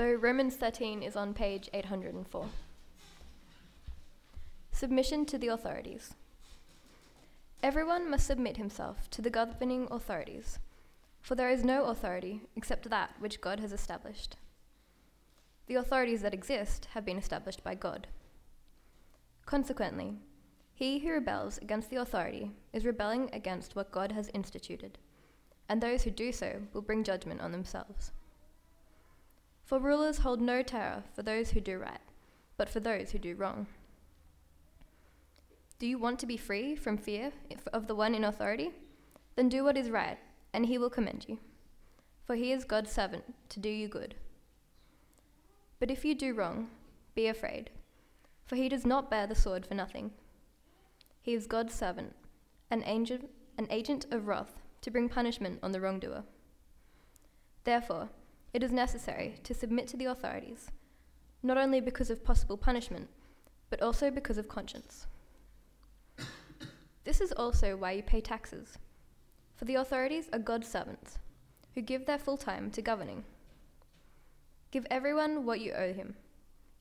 So Romans 13 is on page 804. Submission to the authorities. Everyone must submit himself to the governing authorities, for there is no authority except that which God has established. The authorities that exist have been established by God. Consequently, he who rebels against the authority is rebelling against what God has instituted, and those who do so will bring judgment on themselves. For rulers hold no terror for those who do right, but for those who do wrong. Do you want to be free from fear of the one in authority? Then do what is right, and he will commend you. For he is God's servant to do you good. But if you do wrong, be afraid, for he does not bear the sword for nothing. He is God's servant, an, angel, an agent of wrath to bring punishment on the wrongdoer. Therefore, it is necessary to submit to the authorities, not only because of possible punishment, but also because of conscience. This is also why you pay taxes, for the authorities are God's servants, who give their full time to governing. Give everyone what you owe him.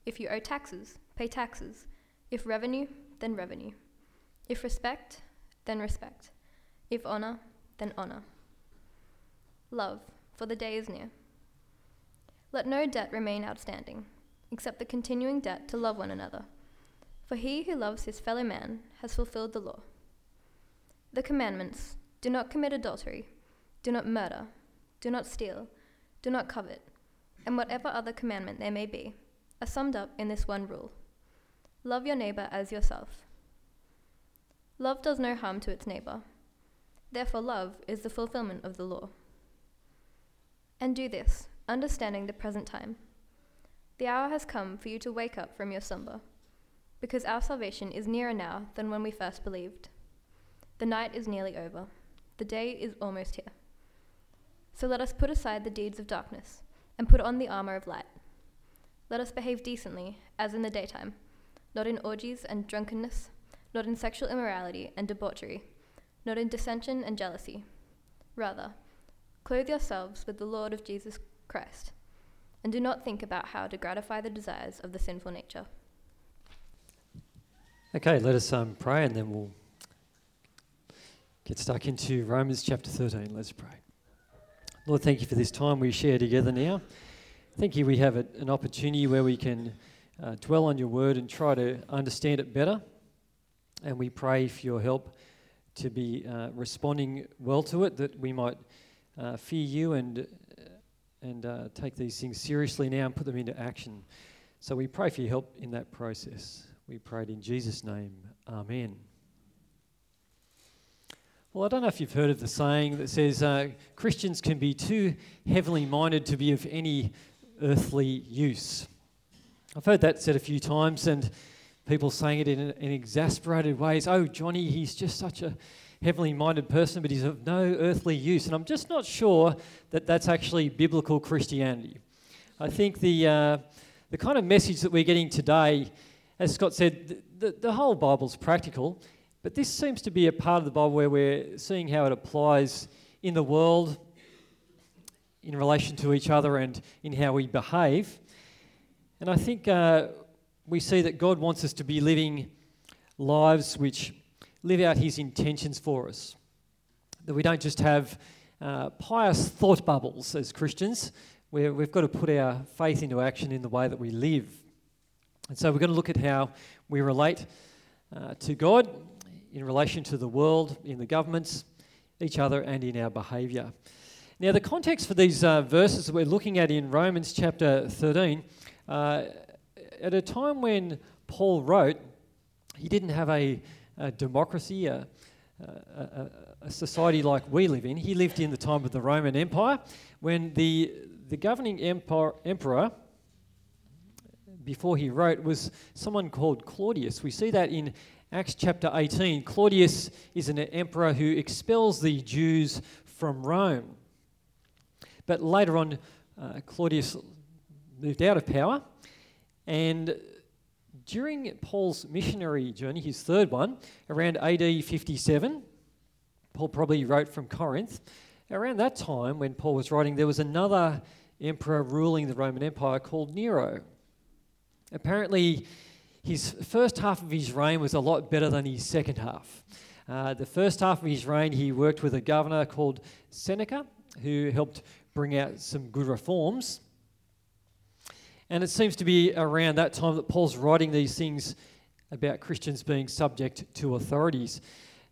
If you owe taxes, pay taxes. If revenue, then revenue. If respect, then respect. If honour, then honour. Love, for the day is near. Let no debt remain outstanding, except the continuing debt to love one another. For he who loves his fellow man has fulfilled the law. The commandments do not commit adultery, do not murder, do not steal, do not covet, and whatever other commandment there may be, are summed up in this one rule love your neighbor as yourself. Love does no harm to its neighbor. Therefore, love is the fulfillment of the law. And do this, understanding the present time. The hour has come for you to wake up from your slumber, because our salvation is nearer now than when we first believed. The night is nearly over, the day is almost here. So let us put aside the deeds of darkness and put on the armor of light. Let us behave decently, as in the daytime, not in orgies and drunkenness, not in sexual immorality and debauchery, not in dissension and jealousy. Rather, clothe yourselves with the Lord of Jesus Christ, and do not think about how to gratify the desires of the sinful nature. Okay, let us um, pray and then we'll get stuck into Romans chapter 13. Let's pray. Lord, thank you for this time we share together now. Thank you, we have an opportunity where we can uh, dwell on your word and try to understand it better. And we pray for your help to be uh, responding well to it, that we might uh, fear you and, and uh, take these things seriously now and put them into action. So we pray for your help in that process. We pray it in Jesus' name. Amen. Well, I don't know if you've heard of the saying that says uh, Christians can be too heavenly minded to be of any earthly use. I've heard that said a few times, and people saying it in, in exasperated ways. Oh, Johnny, he's just such a heavenly minded person, but he's of no earthly use. And I'm just not sure that that's actually biblical Christianity. I think the, uh, the kind of message that we're getting today, as Scott said, the, the, whole Bible's practical. But this seems to be a part of the Bible where we're seeing how it applies in the world, in relation to each other, and in how we behave. And I think uh, we see that God wants us to be living lives which live out His intentions for us. That we don't just have uh, pious thought bubbles as Christians, where we've got to put our faith into action in the way that we live. And so we're going to look at how we relate uh, to God in relation to the world, in the governments, each other, and in our behaviour. Now, the context for these uh, verses that we're looking at in Romans chapter 13, uh, at a time when Paul wrote, he didn't have a, a democracy, a, a, a, society like we live in. He lived in the time of the Roman Empire when the, the governing empire, emperor, before he wrote, was someone called Claudius. We see that in Acts chapter 18, Claudius is an emperor who expels the Jews from Rome. But later on, uh, Claudius moved out of power, and during Paul's missionary journey, his third one, around AD 57, Paul probably wrote from Corinth. Around that time, when Paul was writing, there was another emperor ruling the Roman Empire called Nero. Apparently, his first half of his reign was a lot better than his second half. Uh, the first half of his reign, he worked with a governor called Seneca, who helped bring out some good reforms. And it seems to be around that time that Paul's writing these things about Christians being subject to authorities.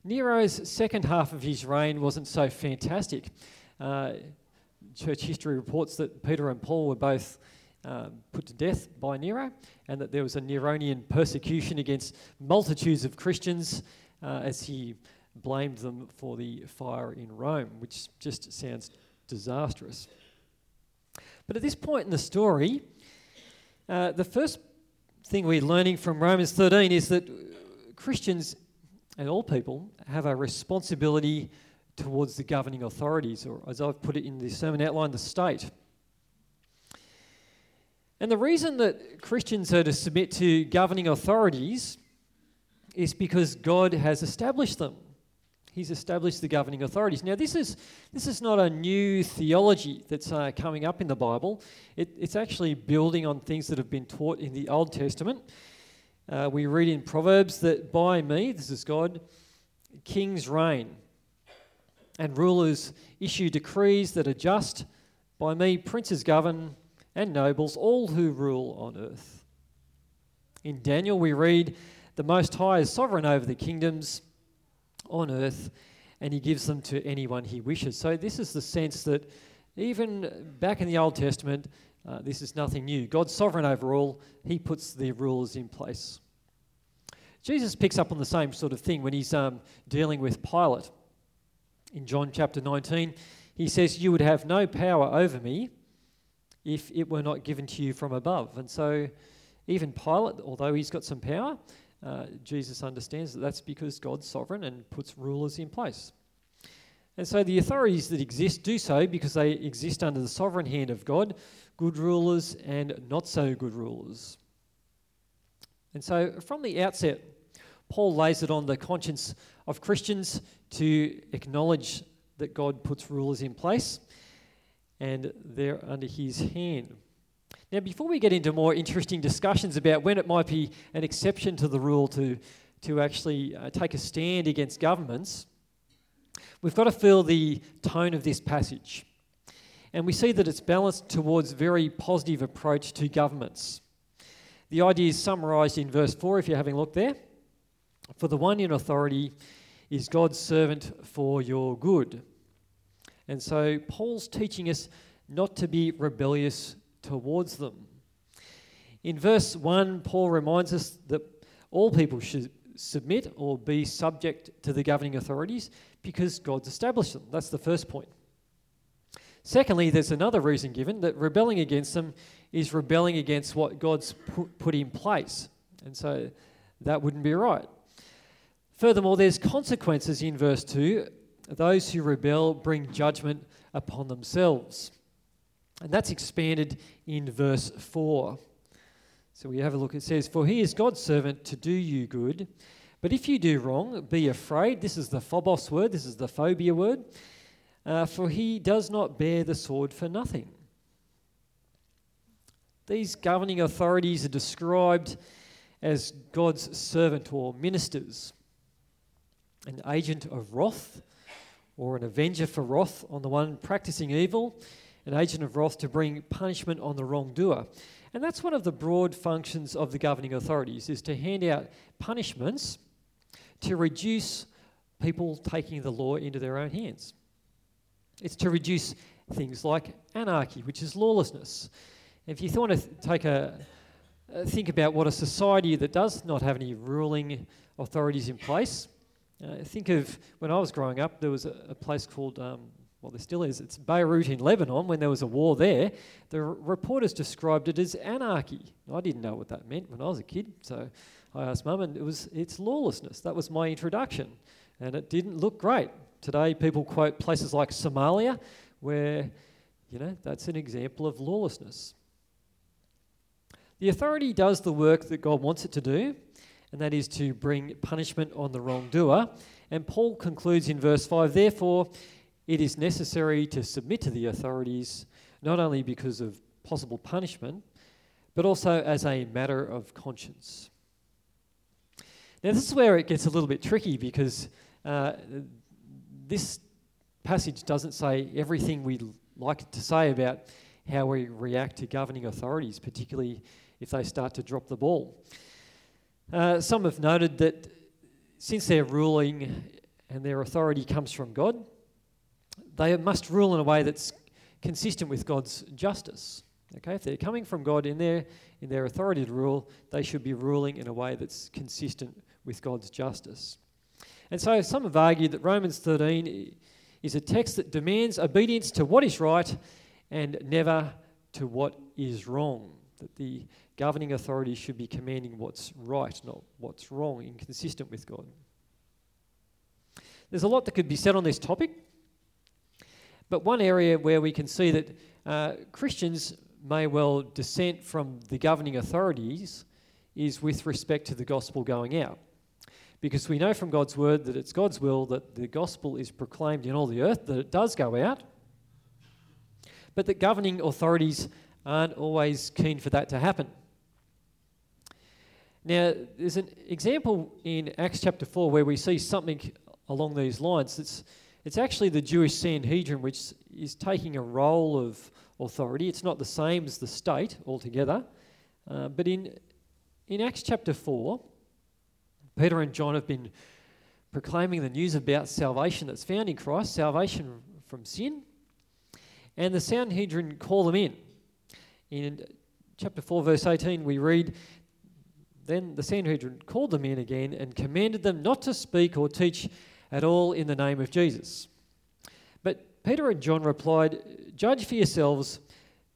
Nero's second half of his reign wasn't so fantastic. Uh, church history reports that Peter and Paul were both um, put to death by Nero, and that there was a Neronian persecution against multitudes of Christians uh, as he blamed them for the fire in Rome, which just sounds disastrous. But at this point in the story, uh, the first thing we're learning from Romans 13 is that Christians and all people have a responsibility towards the governing authorities, or as I've put it in the sermon outline, the state. And the reason that Christians are to submit to governing authorities is because God has established them. He's established the governing authorities. Now, this is, this is not a new theology that's uh, coming up in the Bible. It, it's actually building on things that have been taught in the Old Testament. Uh, we read in Proverbs that by me, this is God, kings reign and rulers issue decrees that are just. By me, princes govern and nobles, all who rule on earth. In Daniel, we read, The Most High is sovereign over the kingdoms on earth and he gives them to anyone he wishes. So, this is the sense that even back in the Old Testament, uh, this is nothing new. God's sovereign over all, he puts the rulers in place. Jesus picks up on the same sort of thing when he's um, dealing with Pilate. In John chapter 19, he says, You would have no power over me if it were not given to you from above. And so, even Pilate, although he's got some power, uh, Jesus understands that that's because God's sovereign and puts rulers in place. And so the authorities that exist do so because they exist under the sovereign hand of God, good rulers and not so good rulers. And so from the outset, Paul lays it on the conscience of Christians to acknowledge that God puts rulers in place and they're under his hand. Now, before we get into more interesting discussions about when it might be an exception to the rule to, to actually uh, take a stand against governments, we've got to feel the tone of this passage. And we see that it's balanced towards very positive approach to governments. The idea is summarized in verse 4, if you're having a look there. For the one in authority is God's servant for your good. And so Paul's teaching us not to be rebellious towards them. In verse 1, Paul reminds us that all people should submit or be subject to the governing authorities because God's established them. That's the first point. Secondly, there's another reason given that rebelling against them is rebelling against what God's put in place. And so that wouldn't be right. Furthermore, there's consequences in verse 2. Those who rebel bring judgment upon themselves. And that's expanded in verse 4. So we have a look. It says, For he is God's servant to do you good. But if you do wrong, be afraid. This is the phobos word, this is the phobia word. Uh, for he does not bear the sword for nothing. These governing authorities are described as God's servant or ministers, an agent of wrath or an avenger for wrath on the one practicing evil an agent of wrath to bring punishment on the wrongdoer. And that's one of the broad functions of the governing authorities is to hand out punishments to reduce people taking the law into their own hands. It's to reduce things like anarchy, which is lawlessness. If you want to take a think about what a society that does not have any ruling authorities in place. Uh, think of when I was growing up, there was a, a place called um, well, there still is, it's Beirut in Lebanon, when there was a war there, the reporters described it as anarchy. I didn't know what that meant when I was a kid, so I asked mum, and it was it's lawlessness. That was my introduction, and it didn't look great. Today, people quote places like Somalia, where you know that's an example of lawlessness. The authority does the work that God wants it to do, and that is to bring punishment on the wrongdoer. And Paul concludes in verse 5 Therefore, it is necessary to submit to the authorities, not only because of possible punishment, but also as a matter of conscience. Now, this is where it gets a little bit tricky because uh, this passage doesn't say everything we'd like to say about how we react to governing authorities, particularly if they start to drop the ball. Uh, some have noted that since their ruling and their authority comes from God, they must rule in a way that's consistent with God's justice. Okay, if they're coming from God in their in their authority to rule, they should be ruling in a way that's consistent with God's justice. And so some have argued that Romans 13 is a text that demands obedience to what is right and never to what is wrong. That the governing authority should be commanding what's right, not what's wrong, inconsistent with God. There's a lot that could be said on this topic, but one area where we can see that uh, Christians may well dissent from the governing authorities is with respect to the gospel going out. Because we know from God's word that it's God's will that the gospel is proclaimed in all the earth, that it does go out, but that governing authorities aren't always keen for that to happen. Now, there's an example in Acts chapter 4 where we see something along these lines. It's, it's actually the Jewish Sanhedrin which is taking a role of authority. It's not the same as the state altogether. Uh, but in, in Acts chapter 4, Peter and John have been proclaiming the news about salvation that's found in Christ, salvation from sin. And the Sanhedrin call them in. In chapter 4, verse 18, we read Then the Sanhedrin called them in again and commanded them not to speak or teach at all in the name of Jesus. But Peter and John replied, Judge for yourselves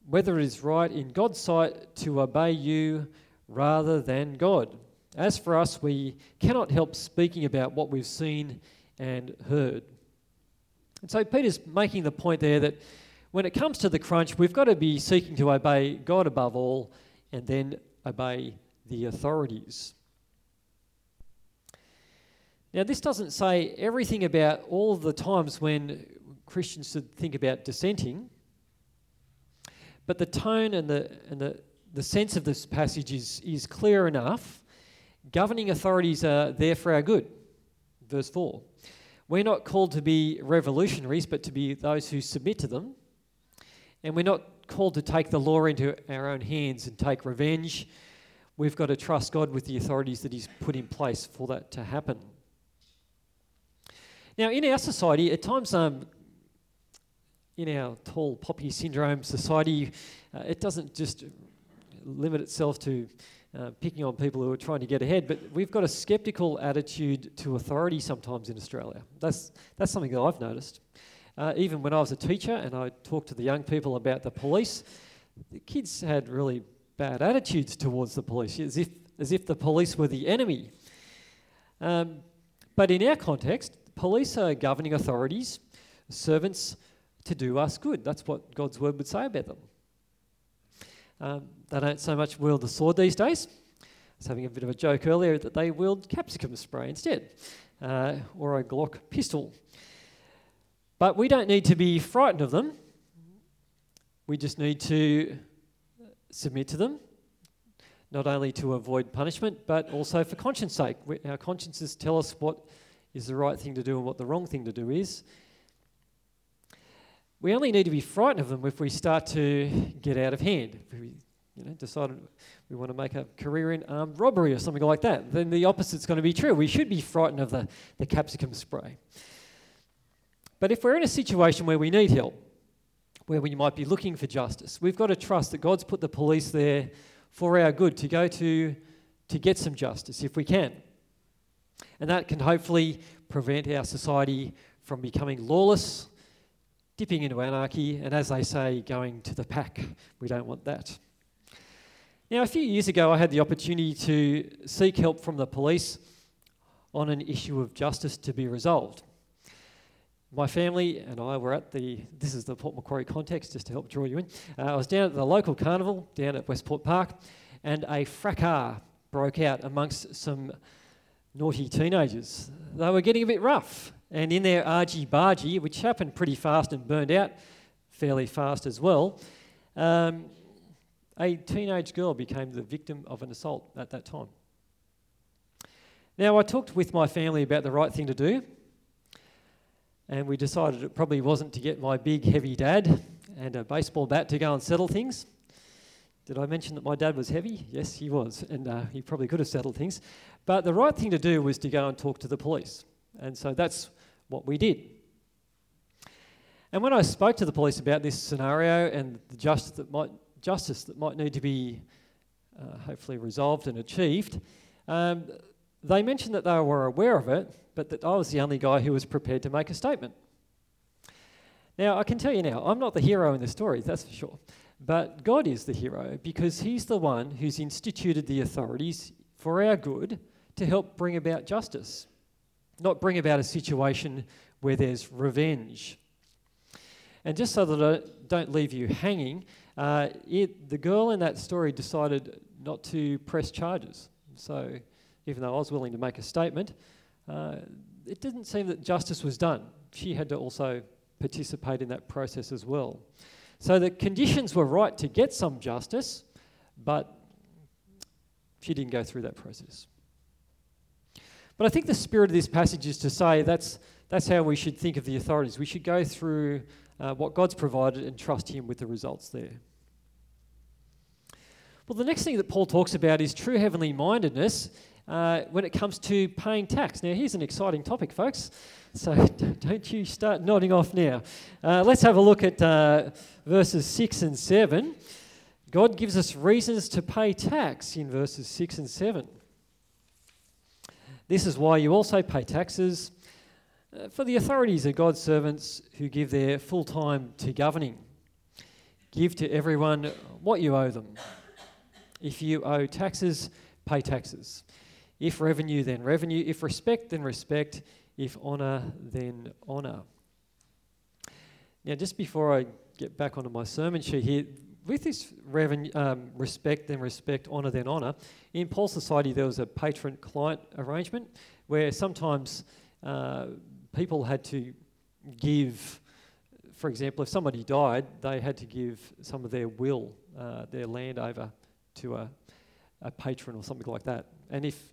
whether it is right in God's sight to obey you rather than God. As for us, we cannot help speaking about what we've seen and heard. And so Peter's making the point there that when it comes to the crunch, we've got to be seeking to obey God above all and then obey the authorities. Now, this doesn't say everything about all the times when Christians should think about dissenting, but the tone and the, and the, the sense of this passage is, is clear enough. Governing authorities are there for our good. Verse 4. We're not called to be revolutionaries, but to be those who submit to them. And we're not called to take the law into our own hands and take revenge. We've got to trust God with the authorities that He's put in place for that to happen. Now, in our society, at times, um, in our tall poppy syndrome society, uh, it doesn't just limit itself to uh, picking on people who are trying to get ahead, but we've got a skeptical attitude to authority sometimes in Australia. That's, that's something that I've noticed. Uh, even when I was a teacher and I talked to the young people about the police, the kids had really bad attitudes towards the police, as if, as if the police were the enemy. Um, but in our context, police are governing authorities, servants to do us good. That's what God's word would say about them. Um, they don't so much wield the sword these days. I was having a bit of a joke earlier that they wield capsicum spray instead, uh, or a Glock pistol. But we don't need to be frightened of them. We just need to submit to them, not only to avoid punishment, but also for conscience sake. Our consciences tell us what is the right thing to do and what the wrong thing to do is. We only need to be frightened of them if we start to get out of hand. If we you know, decide we want to make a career in armed robbery or something like that, then the opposite's going to be true. We should be frightened of the, the capsicum spray. But if we're in a situation where we need help, where we might be looking for justice, we've got to trust that God's put the police there for our good to go to to get some justice if we can. And that can hopefully prevent our society from becoming lawless, dipping into anarchy, and as they say, going to the pack. We don't want that. Now, a few years ago, I had the opportunity to seek help from the police on an issue of justice to be resolved. My family and I were at the, this is the Port Macquarie context, just to help draw you in. Uh, I was down at the local carnival down at Westport Park, and a fracas broke out amongst some naughty teenagers. They were getting a bit rough, and in their argy bargy, which happened pretty fast and burned out fairly fast as well. Um, a teenage girl became the victim of an assault at that time. Now, I talked with my family about the right thing to do, and we decided it probably wasn't to get my big, heavy dad and a baseball bat to go and settle things. Did I mention that my dad was heavy? Yes, he was, and uh, he probably could have settled things. But the right thing to do was to go and talk to the police, and so that's what we did. And when I spoke to the police about this scenario and the justice that might, justice that might need to be uh, hopefully resolved and achieved, um, they mentioned that they were aware of it, but that I was the only guy who was prepared to make a statement. Now, I can tell you now, I'm not the hero in the story, that's for sure. But God is the hero because He's the one who's instituted the authorities for our good to help bring about justice, not bring about a situation where there's revenge. And just so that I don't leave you hanging, uh, it, the girl in that story decided not to press charges. So, even though I was willing to make a statement, uh, it didn't seem that justice was done. She had to also participate in that process as well. So the conditions were right to get some justice, but she didn't go through that process. But I think the spirit of this passage is to say that's, that's how we should think of the authorities. We should go through uh, what God's provided and trust Him with the results there. Well, the next thing that Paul talks about is true heavenly mindedness uh, when it comes to paying tax. Now, here's an exciting topic, folks. So don't you start nodding off now. Uh, let's have a look at uh, verses 6 and 7. God gives us reasons to pay tax in verses 6 and 7. This is why you also pay taxes. Uh, for the authorities are God's servants who give their full time to governing. Give to everyone what you owe them. If you owe taxes, pay taxes. If revenue, then revenue. If respect, then respect. If honour, then honour. Now, just before I get back onto my sermon sheet here, with this revenue, um, respect, then respect, honour, then honour, in Paul's society there was a patron client arrangement where sometimes uh, people had to give, for example, if somebody died, they had to give some of their will, uh, their land over to a, a patron or something like that. And if,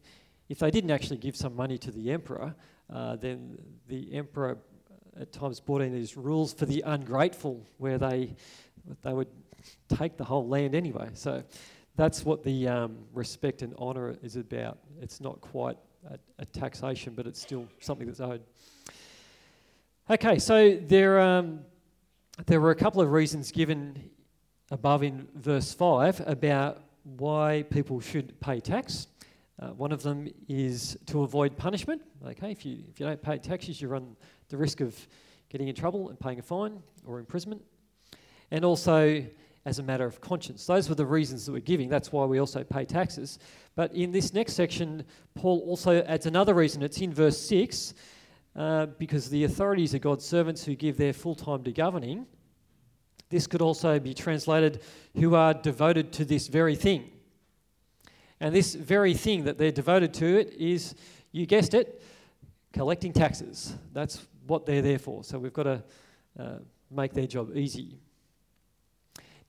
if they didn't actually give some money to the emperor, uh, then the emperor at times brought in these rules for the ungrateful, where they they would take the whole land anyway. So that's what the um, respect and honour is about. It's not quite a, a, taxation, but it's still something that's owed. Okay, so there um, there were a couple of reasons given above in verse five about why people should pay tax. Uh, one of them is to avoid punishment. Okay, if you, if you don't pay taxes, you run the risk of getting in trouble and paying a fine or imprisonment. And also as a matter of conscience. Those were the reasons that we're giving. That's why we also pay taxes. But in this next section, Paul also adds another reason. It's in verse 6 uh, because the authorities are God's servants who give their full time to governing. This could also be translated who are devoted to this very thing. And this very thing that they're devoted to it is, you guessed it, collecting taxes. That's what they're there for. So we've got to uh, make their job easy.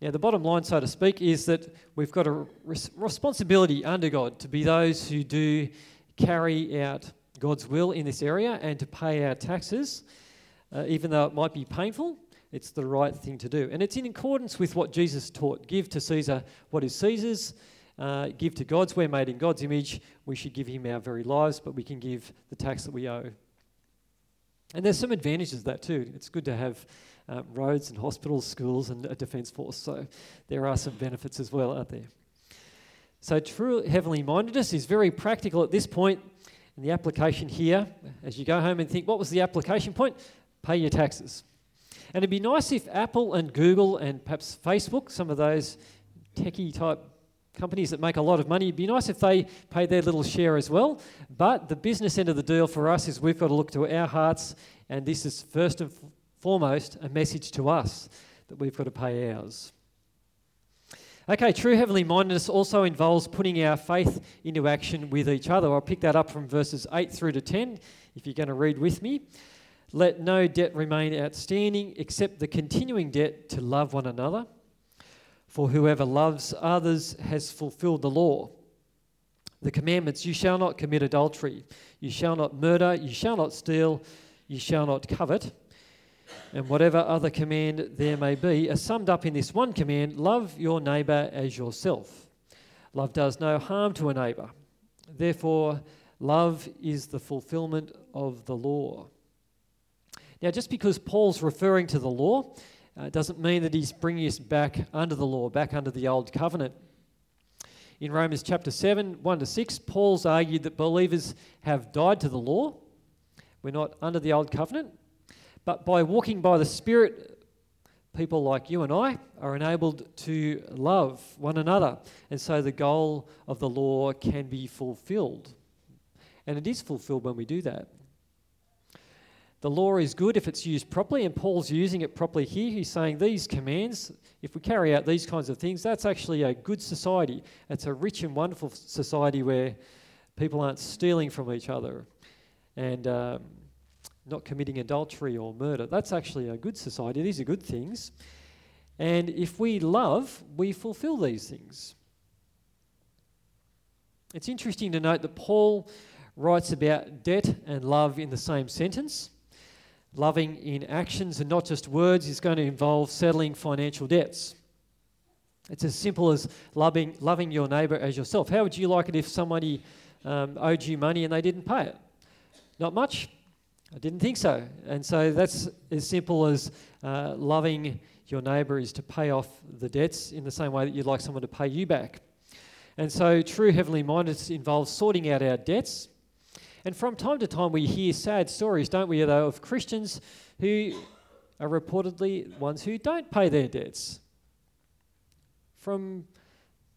Now, the bottom line, so to speak, is that we've got a res- responsibility under God to be those who do carry out God's will in this area and to pay our taxes, uh, even though it might be painful. It's the right thing to do. And it's in accordance with what Jesus taught give to Caesar what is Caesar's, uh, give to God's. We're made in God's image. We should give Him our very lives, but we can give the tax that we owe. And there's some advantages to that too. It's good to have uh, roads and hospitals, schools, and a defence force. So there are some benefits as well out there. So true heavenly mindedness is very practical at this point. And the application here, as you go home and think, what was the application point? Pay your taxes. And it'd be nice if Apple and Google and perhaps Facebook, some of those techie type companies that make a lot of money, it'd be nice if they pay their little share as well. But the business end of the deal for us is we've got to look to our hearts, and this is first and foremost a message to us that we've got to pay ours. Okay, true heavenly mindedness also involves putting our faith into action with each other. I'll pick that up from verses 8 through to 10 if you're going to read with me. let no debt remain outstanding except the continuing debt to love one another. For whoever loves others has fulfilled the law. The commandments you shall not commit adultery, you shall not murder, you shall not steal, you shall not covet. And whatever other command there may be are summed up in this one command love your neighbour as yourself. Love does no harm to a neighbour. Therefore, love is the fulfilment of the law. Now, just because Paul's referring to the law uh, doesn't mean that he's bringing us back under the law, back under the old covenant. In Romans chapter 7, 1 to 6, Paul's argued that believers have died to the law. We're not under the old covenant. But by walking by the Spirit, people like you and I are enabled to love one another. And so the goal of the law can be fulfilled. And it is fulfilled when we do that. The law is good if it's used properly, and Paul's using it properly here. He's saying these commands, if we carry out these kinds of things, that's actually a good society. It's a rich and wonderful society where people aren't stealing from each other and um, not committing adultery or murder. That's actually a good society. These are good things. And if we love, we fulfill these things. It's interesting to note that Paul writes about debt and love in the same sentence. Loving in actions and not just words is going to involve settling financial debts. It's as simple as loving, loving your neighbour as yourself. How would you like it if somebody um, owed you money and they didn't pay it? Not much? I didn't think so. And so that's as simple as uh, loving your neighbour is to pay off the debts in the same way that you'd like someone to pay you back. And so true heavenly mindedness involves sorting out our debts and from time to time, we hear sad stories, don't we, though, of Christians who are reportedly ones who don't pay their debts. From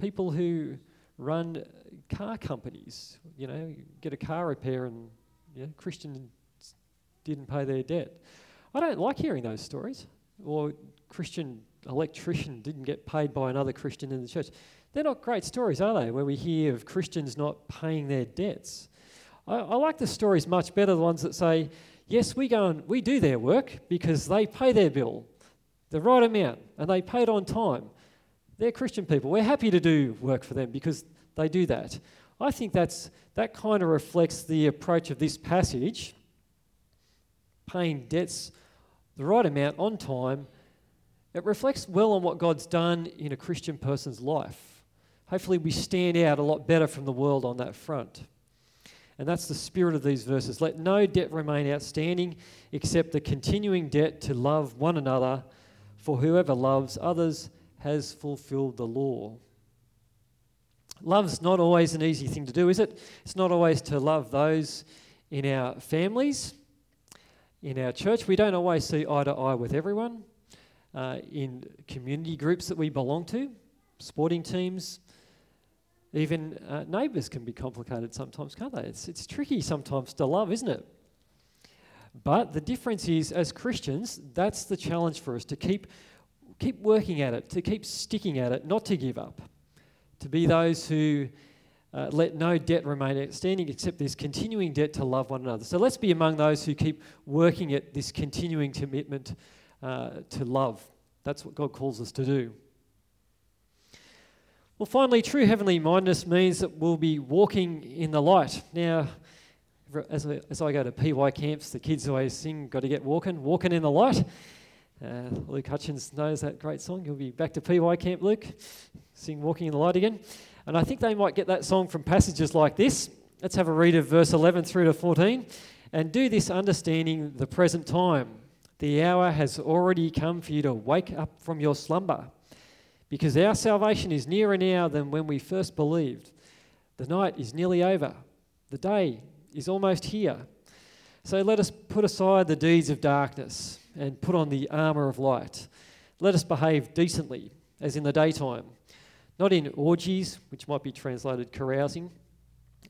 people who run car companies, you know, get a car repair and you know, Christians didn't pay their debt. I don't like hearing those stories. Or Christian electrician didn't get paid by another Christian in the church. They're not great stories, are they, where we hear of Christians not paying their debts? I, I like the stories much better, the ones that say, yes, we go and we do their work because they pay their bill, the right amount, and they pay it on time. They're Christian people. We're happy to do work for them because they do that. I think that's, that kind of reflects the approach of this passage, paying debts the right amount on time. It reflects well on what God's done in a Christian person's life. Hopefully, we stand out a lot better from the world on that front. And that's the spirit of these verses. Let no debt remain outstanding except the continuing debt to love one another, for whoever loves others has fulfilled the law. Love's not always an easy thing to do, is it? It's not always to love those in our families, in our church. We don't always see eye to eye with everyone. Uh, in community groups that we belong to, sporting teams, even uh, neighbours can be complicated sometimes, can't they? It's, it's tricky sometimes to love, isn't it? But the difference is, as Christians, that's the challenge for us to keep, keep working at it, to keep sticking at it, not to give up, to be those who uh, let no debt remain outstanding except this continuing debt to love one another. So let's be among those who keep working at this continuing commitment uh, to love. That's what God calls us to do. Well, finally, true heavenly mindedness means that we'll be walking in the light. Now, as I, as I go to PY camps, the kids always sing, Got to get walking, walking in the light. Uh, Luke Hutchins knows that great song. You'll be back to PY camp, Luke. Sing Walking in the Light again. And I think they might get that song from passages like this. Let's have a read of verse 11 through to 14. And do this understanding the present time. The hour has already come for you to wake up from your slumber because our salvation is nearer now than when we first believed. The night is nearly over, the day is almost here. So let us put aside the deeds of darkness and put on the armour of light. Let us behave decently, as in the daytime, not in orgies, which might be translated carousing,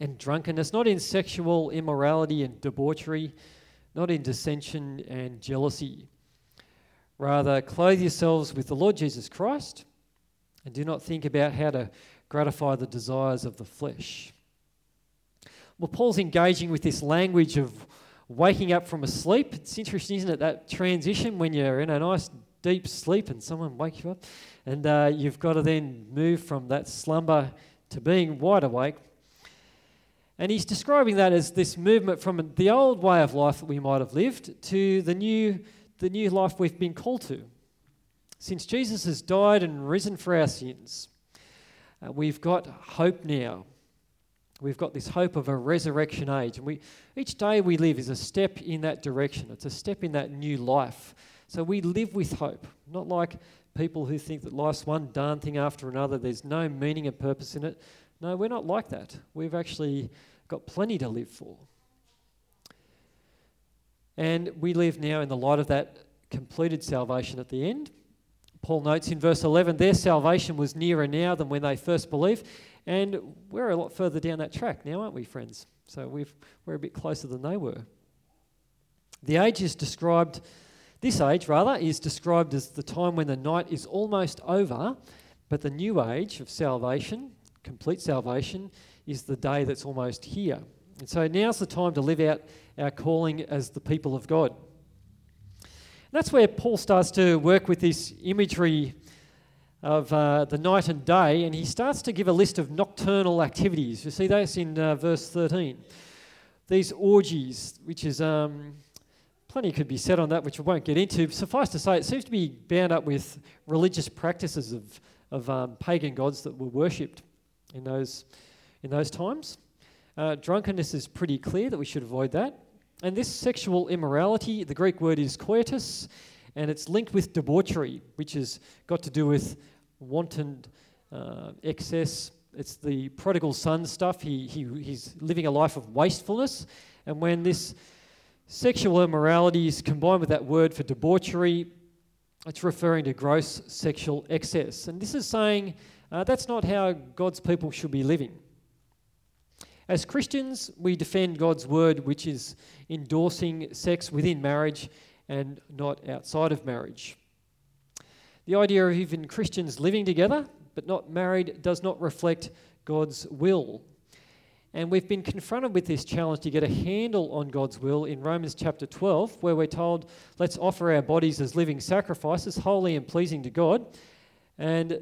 and drunkenness, not in sexual immorality and debauchery, not in dissension and jealousy. Rather, clothe yourselves with the Lord Jesus Christ and do not think about how to gratify the desires of the flesh. Well, Paul's engaging with this language of waking up from a sleep. It's interesting, isn't it, that transition when you're in a nice deep sleep and someone wakes you up, and uh, you've got to then move from that slumber to being wide awake. And he's describing that as this movement from the old way of life that we might have lived to the new, the new life we've been called to. Since Jesus has died and risen for our sins, uh, we've got hope now. We've got this hope of a resurrection age. And we, each day we live is a step in that direction. It's a step in that new life. So we live with hope, not like people who think that life's one darn thing after another, there's no meaning and purpose in it. No, we're not like that. We've actually got plenty to live for. And we live now in the light of that completed salvation at the end. Paul notes in verse 11 their salvation was nearer now than when they first believed. And we're a lot further down that track now, aren't we, friends? So we are a bit closer than they were. The age is described this age, rather, is described as the time when the night is almost over, but the new age of salvation, complete salvation, is the day that's almost here. And so now's the time to live out our calling as the people of God. That's where Paul starts to work with this imagery of uh, the night and day, and he starts to give a list of nocturnal activities. You see, that's in uh, verse 13. These orgies, which is um, Plenty could be said on that, which we won't get into. Suffice to say, it seems to be bound up with religious practices of, of um, pagan gods that were worshipped in those, in those times. Uh, drunkenness is pretty clear that we should avoid that. And this sexual immorality, the Greek word is coitus, and it's linked with debauchery, which has got to do with wanton uh, excess. It's the prodigal son stuff. He, he, he's living a life of wastefulness. And when this Sexual immorality is combined with that word for debauchery. It's referring to gross sexual excess. And this is saying uh, that's not how God's people should be living. As Christians, we defend God's word, which is endorsing sex within marriage and not outside of marriage. The idea of even Christians living together but not married does not reflect God's will and we've been confronted with this challenge to get a handle on God's will in Romans chapter 12, where we're told, let's offer our bodies as living sacrifices, holy and pleasing to God, and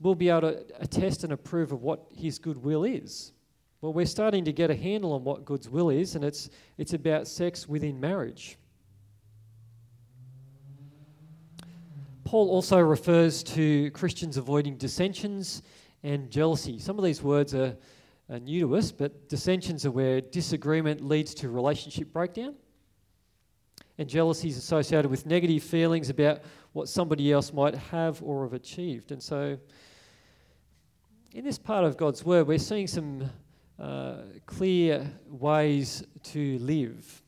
we'll be able to attest and approve of what His good will is. Well, we're starting to get a handle on what God's will is, and it's, it's about sex within marriage. Paul also refers to Christians avoiding dissensions and jealousy. Some of these words are are new to us, but dissensions are where disagreement leads to relationship breakdown. And jealousy is associated with negative feelings about what somebody else might have or have achieved. And so, in this part of God's Word, we're seeing some uh, clear ways to live.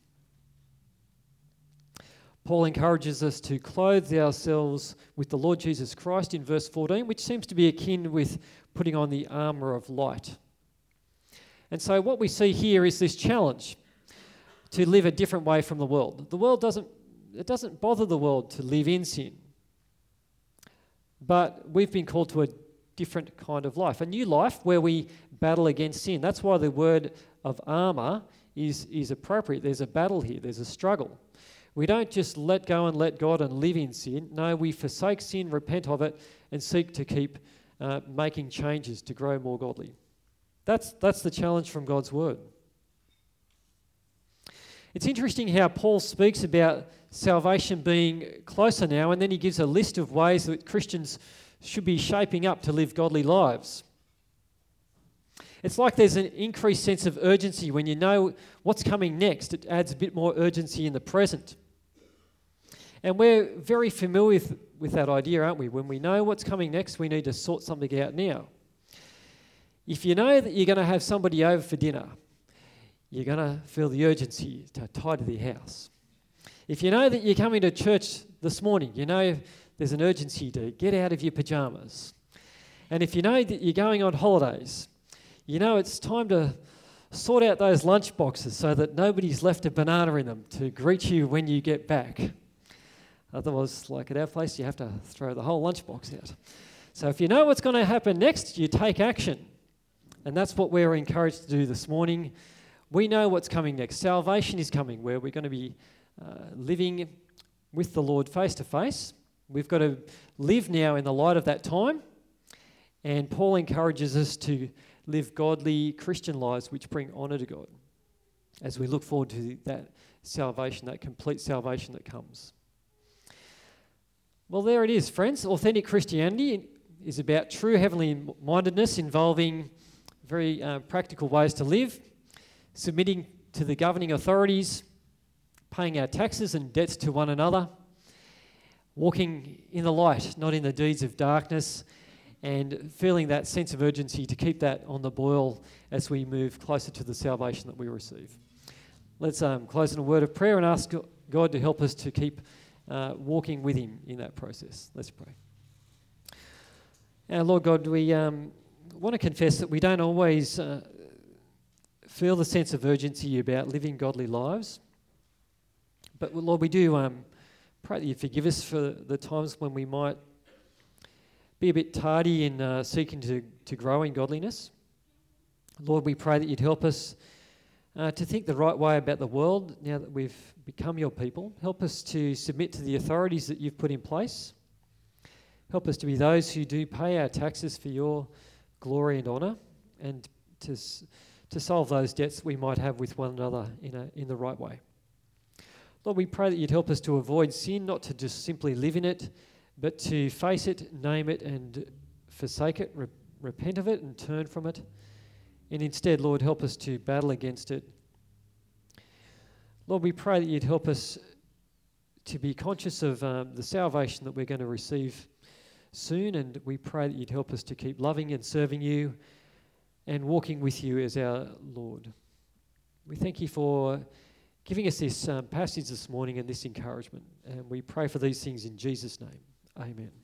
Paul encourages us to clothe ourselves with the Lord Jesus Christ in verse 14, which seems to be akin with putting on the armour of light. And so what we see here is this challenge to live a different way from the world. The world doesn't it doesn't bother the world to live in sin. But we've been called to a different kind of life, a new life where we battle against sin. That's why the word of armor is, is appropriate. There's a battle here, there's a struggle. We don't just let go and let God and live in sin. No, we forsake sin, repent of it, and seek to keep uh, making changes to grow more godly. That's, that's the challenge from God's word. It's interesting how Paul speaks about salvation being closer now, and then he gives a list of ways that Christians should be shaping up to live godly lives. It's like there's an increased sense of urgency when you know what's coming next. It adds a bit more urgency in the present. And we're very familiar with, with that idea, aren't we? When we know what's coming next, we need to sort something out now. If you know that you're going to have somebody over for dinner, you're going to feel the urgency to tidy the house. If you know that you're coming to church this morning, you know there's an urgency to get out of your pajamas. And if you know that you're going on holidays, you know it's time to sort out those lunch boxes so that nobody's left a banana in them to greet you when you get back. Otherwise, like at our place, you have to throw the whole lunchbox out. So if you know what's going to happen next, you take action. And that's what we're encouraged to do this morning. we know what's coming next. Salvation is coming, where we're going to be uh, living with the Lord face to face. We've got to live now in the light of that time. And Paul encourages us to live godly Christian lives which bring honour to God as we look forward to that salvation, that complete salvation that comes. Well, there it is, friends. Authentic Christianity is about true heavenly mindedness involving very uh, practical ways to live, submitting to the governing authorities, paying our taxes and debts to one another, walking in the light, not in the deeds of darkness, and feeling that sense of urgency to keep that on the boil as we move closer to the salvation that we receive. Let's um, close in a word of prayer and ask God to help us to keep uh, walking with Him in that process. Let's pray. Our Lord God, we um, want to confess that we don't always uh, feel the sense of urgency about living godly lives. But Lord, we do um, pray that you forgive us for the times when we might be a bit tardy in uh, seeking to, to grow in godliness. Lord, we pray that you'd help us uh, to think the right way about the world now that we've become your people. Help us to submit to the authorities that you've put in place. Help us to be those who do pay our taxes for your glory and honour and to, to solve those debts we might have with one another in, a, in the right way. Lord, we pray that you'd help us to avoid sin, not to just simply live in it, but to face it, name it, and forsake it, re- repent of it, and turn from it. And instead, Lord, help us to battle against it. Lord, we pray that you'd help us to be conscious of um, the salvation that we're going to receive soon, and we pray that you'd help us to keep loving and serving you and walking with you as our Lord. We thank you for giving us this um, passage this morning and this encouragement, and we pray for these things in Jesus' name. Amen.